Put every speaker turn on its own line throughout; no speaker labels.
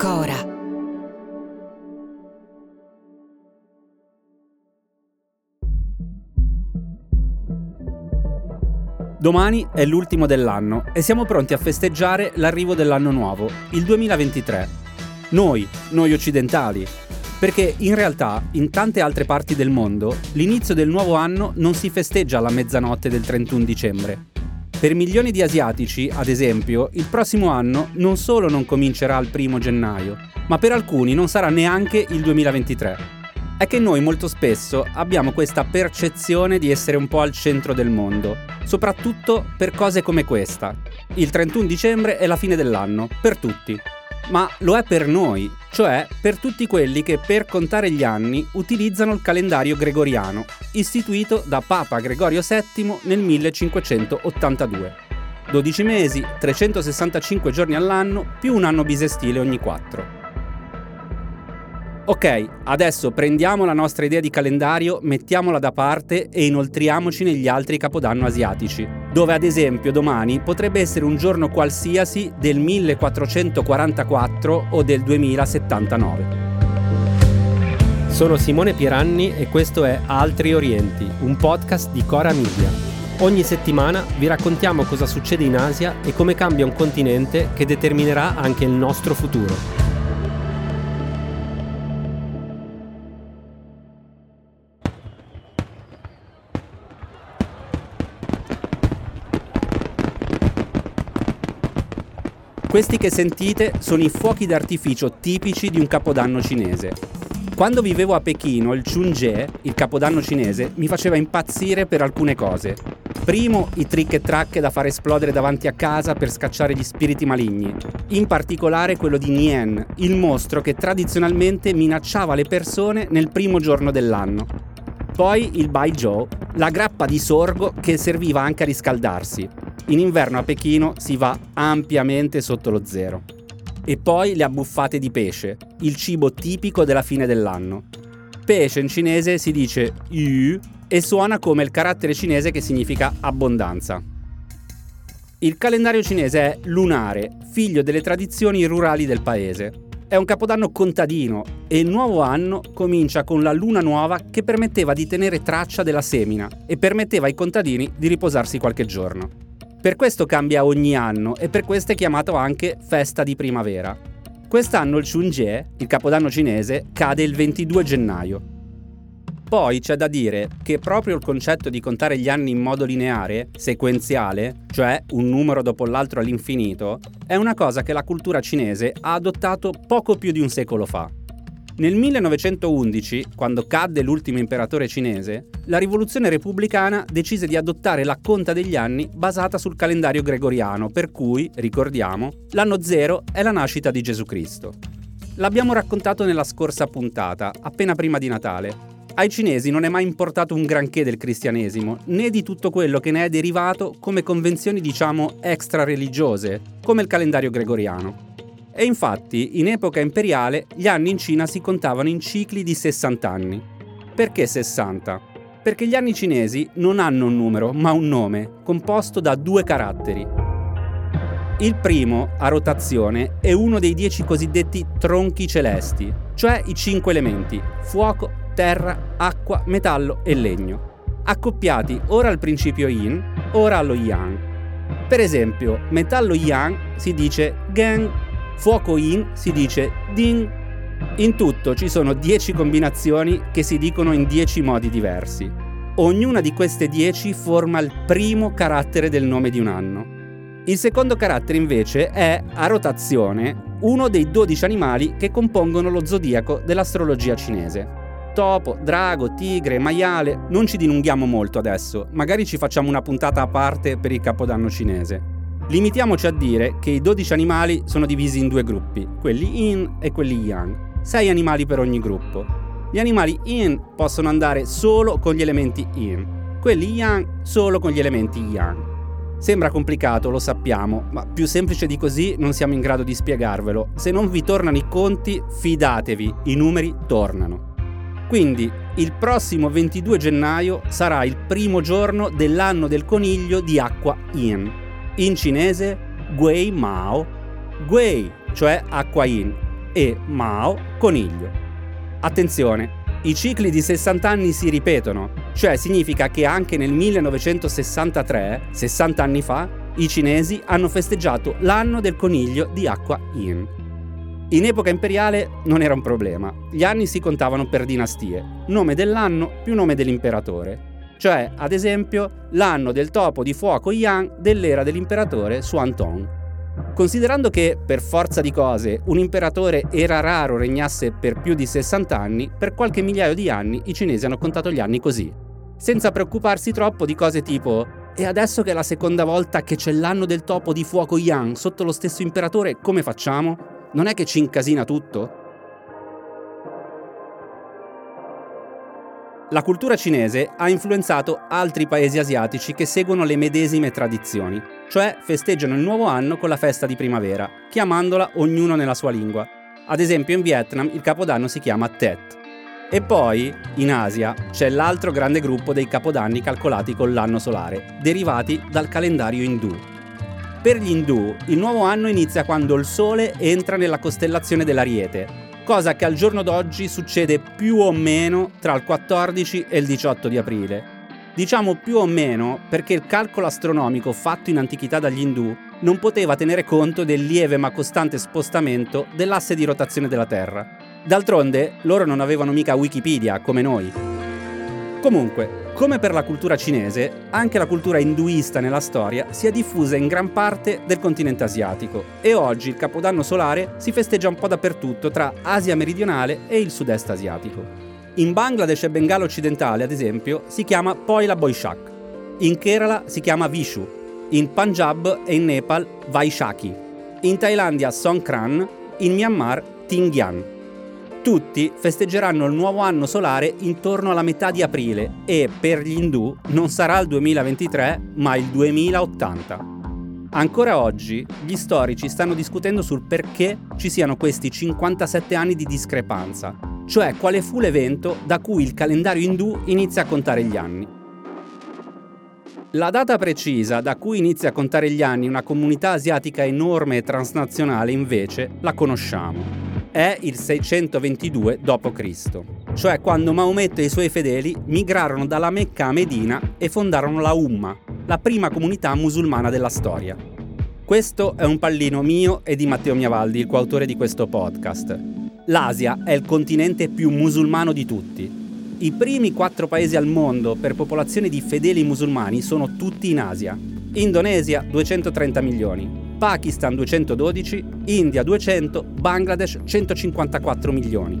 Cora.
Domani è l'ultimo dell'anno e siamo pronti a festeggiare l'arrivo dell'anno nuovo, il 2023. Noi, noi occidentali. Perché in realtà, in tante altre parti del mondo, l'inizio del nuovo anno non si festeggia alla mezzanotte del 31 dicembre. Per milioni di asiatici, ad esempio, il prossimo anno non solo non comincerà il primo gennaio, ma per alcuni non sarà neanche il 2023 è che noi molto spesso abbiamo questa percezione di essere un po' al centro del mondo, soprattutto per cose come questa. Il 31 dicembre è la fine dell'anno, per tutti. Ma lo è per noi, cioè per tutti quelli che per contare gli anni utilizzano il calendario gregoriano, istituito da Papa Gregorio VII nel 1582. 12 mesi, 365 giorni all'anno, più un anno bisestile ogni 4. Ok, adesso prendiamo la nostra idea di calendario, mettiamola da parte e inoltriamoci negli altri capodanno asiatici, dove ad esempio domani potrebbe essere un giorno qualsiasi del 1444 o del 2079.
Sono Simone Pieranni e questo è Altri Orienti, un podcast di Cora Media. Ogni settimana vi raccontiamo cosa succede in Asia e come cambia un continente che determinerà anche il nostro futuro.
Questi che sentite sono i fuochi d'artificio tipici di un capodanno cinese. Quando vivevo a Pechino, il Chunje, il capodanno cinese, mi faceva impazzire per alcune cose. Primo, i trick e track da far esplodere davanti a casa per scacciare gli spiriti maligni. In particolare quello di Nien, il mostro che tradizionalmente minacciava le persone nel primo giorno dell'anno. Poi il Bai la grappa di sorgo che serviva anche a riscaldarsi. In inverno a Pechino si va ampiamente sotto lo zero. E poi le abbuffate di pesce, il cibo tipico della fine dell'anno. Pesce in cinese si dice yu e suona come il carattere cinese che significa abbondanza. Il calendario cinese è lunare, figlio delle tradizioni rurali del paese. È un capodanno contadino e il nuovo anno comincia con la luna nuova che permetteva di tenere traccia della semina e permetteva ai contadini di riposarsi qualche giorno. Per questo cambia ogni anno e per questo è chiamato anche festa di primavera. Quest'anno il Chunjie, il capodanno cinese, cade il 22 gennaio. Poi c'è da dire che proprio il concetto di contare gli anni in modo lineare, sequenziale, cioè un numero dopo l'altro all'infinito, è una cosa che la cultura cinese ha adottato poco più di un secolo fa. Nel 1911, quando cadde l'ultimo imperatore cinese, la rivoluzione repubblicana decise di adottare la conta degli anni basata sul calendario gregoriano, per cui, ricordiamo, l'anno zero è la nascita di Gesù Cristo. L'abbiamo raccontato nella scorsa puntata, appena prima di Natale. Ai cinesi non è mai importato un granché del cristianesimo, né di tutto quello che ne è derivato come convenzioni diciamo extra religiose, come il calendario gregoriano. E infatti, in epoca imperiale, gli anni in Cina si contavano in cicli di 60 anni. Perché 60? Perché gli anni cinesi non hanno un numero, ma un nome, composto da due caratteri. Il primo, a rotazione, è uno dei dieci cosiddetti tronchi celesti, cioè i cinque elementi, fuoco, terra, acqua, metallo e legno, accoppiati ora al principio yin, ora allo yang. Per esempio, metallo yang si dice gang Fuoco in si dice ding. In tutto ci sono 10 combinazioni che si dicono in 10 modi diversi. Ognuna di queste 10 forma il primo carattere del nome di un anno. Il secondo carattere invece è, a rotazione, uno dei 12 animali che compongono lo zodiaco dell'astrologia cinese. topo, drago, tigre, maiale. Non ci dilunghiamo molto adesso, magari ci facciamo una puntata a parte per il capodanno cinese. Limitiamoci a dire che i 12 animali sono divisi in due gruppi, quelli yin e quelli yang. 6 animali per ogni gruppo. Gli animali yin possono andare solo con gli elementi yin, quelli yang solo con gli elementi yang. Sembra complicato, lo sappiamo, ma più semplice di così non siamo in grado di spiegarvelo. Se non vi tornano i conti, fidatevi, i numeri tornano. Quindi il prossimo 22 gennaio sarà il primo giorno dell'anno del coniglio di acqua Yin. In cinese Gui Mao, Gui, cioè acqua Yin, e Mao, coniglio. Attenzione, i cicli di 60 anni si ripetono, cioè significa che anche nel 1963, 60 anni fa, i cinesi hanno festeggiato l'anno del coniglio di acqua Yin. In epoca imperiale non era un problema, gli anni si contavano per dinastie, nome dell'anno più nome dell'imperatore, cioè ad esempio l'anno del topo di fuoco Yang dell'era dell'imperatore Xuantong. Considerando che, per forza di cose, un imperatore era raro regnasse per più di 60 anni, per qualche migliaio di anni i cinesi hanno contato gli anni così, senza preoccuparsi troppo di cose tipo e adesso che è la seconda volta che c'è l'anno del topo di fuoco Yang sotto lo stesso imperatore, come facciamo? Non è che ci incasina tutto? La cultura cinese ha influenzato altri paesi asiatici che seguono le medesime tradizioni, cioè festeggiano il nuovo anno con la festa di primavera, chiamandola ognuno nella sua lingua. Ad esempio in Vietnam il capodanno si chiama Tet. E poi, in Asia, c'è l'altro grande gruppo dei capodanni calcolati con l'anno solare, derivati dal calendario indù. Per gli indù, il nuovo anno inizia quando il Sole entra nella costellazione dell'Ariete, cosa che al giorno d'oggi succede più o meno tra il 14 e il 18 di aprile. Diciamo più o meno perché il calcolo astronomico fatto in antichità dagli indù non poteva tenere conto del lieve ma costante spostamento dell'asse di rotazione della Terra. D'altronde, loro non avevano mica Wikipedia come noi. Comunque, come per la cultura cinese, anche la cultura induista nella storia si è diffusa in gran parte del continente asiatico e oggi il Capodanno solare si festeggia un po' dappertutto tra Asia meridionale e il sud-est asiatico. In Bangladesh e Bengala occidentale, ad esempio, si chiama Poila Boishak. In Kerala si chiama Vishu. In Punjab e in Nepal Vaishaki. In Thailandia Songkran. In Myanmar Tingyan. Tutti festeggeranno il nuovo anno solare intorno alla metà di aprile e per gli indù non sarà il 2023 ma il 2080. Ancora oggi gli storici stanno discutendo sul perché ci siano questi 57 anni di discrepanza, cioè quale fu l'evento da cui il calendario indù inizia a contare gli anni. La data precisa da cui inizia a contare gli anni una comunità asiatica enorme e transnazionale invece la conosciamo è il 622 d.C., cioè quando Maometto e i suoi fedeli migrarono dalla Mecca a Medina e fondarono la Umma, la prima comunità musulmana della storia. Questo è un pallino mio e di Matteo Miavaldi, il coautore di questo podcast. L'Asia è il continente più musulmano di tutti. I primi quattro paesi al mondo per popolazione di fedeli musulmani sono tutti in Asia. Indonesia 230 milioni, Pakistan 212, India 200, Bangladesh 154 milioni.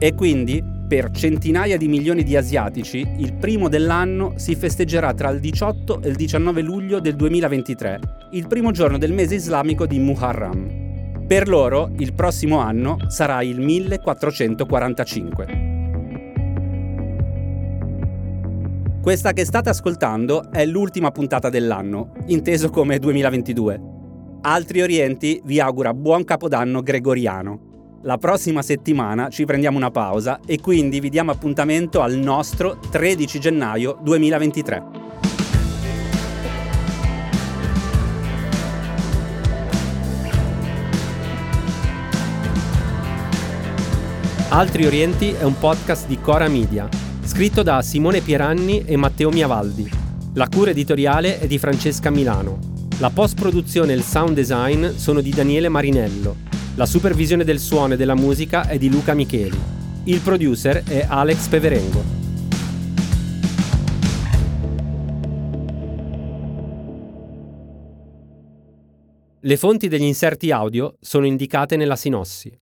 E quindi, per centinaia di milioni di asiatici, il primo dell'anno si festeggerà tra il 18 e il 19 luglio del 2023, il primo giorno del mese islamico di Muharram. Per loro il prossimo anno sarà il 1445. Questa che state ascoltando è l'ultima puntata dell'anno, inteso come 2022. Altri Orienti vi augura buon capodanno gregoriano. La prossima settimana ci prendiamo una pausa e quindi vi diamo appuntamento al nostro 13 gennaio 2023.
Altri Orienti è un podcast di Cora Media, scritto da Simone Pieranni e Matteo Miavaldi. La cura editoriale è di Francesca Milano. La post-produzione e il sound design sono di Daniele Marinello. La supervisione del suono e della musica è di Luca Micheli. Il producer è Alex Peverengo. Le fonti degli inserti audio sono indicate nella sinossi.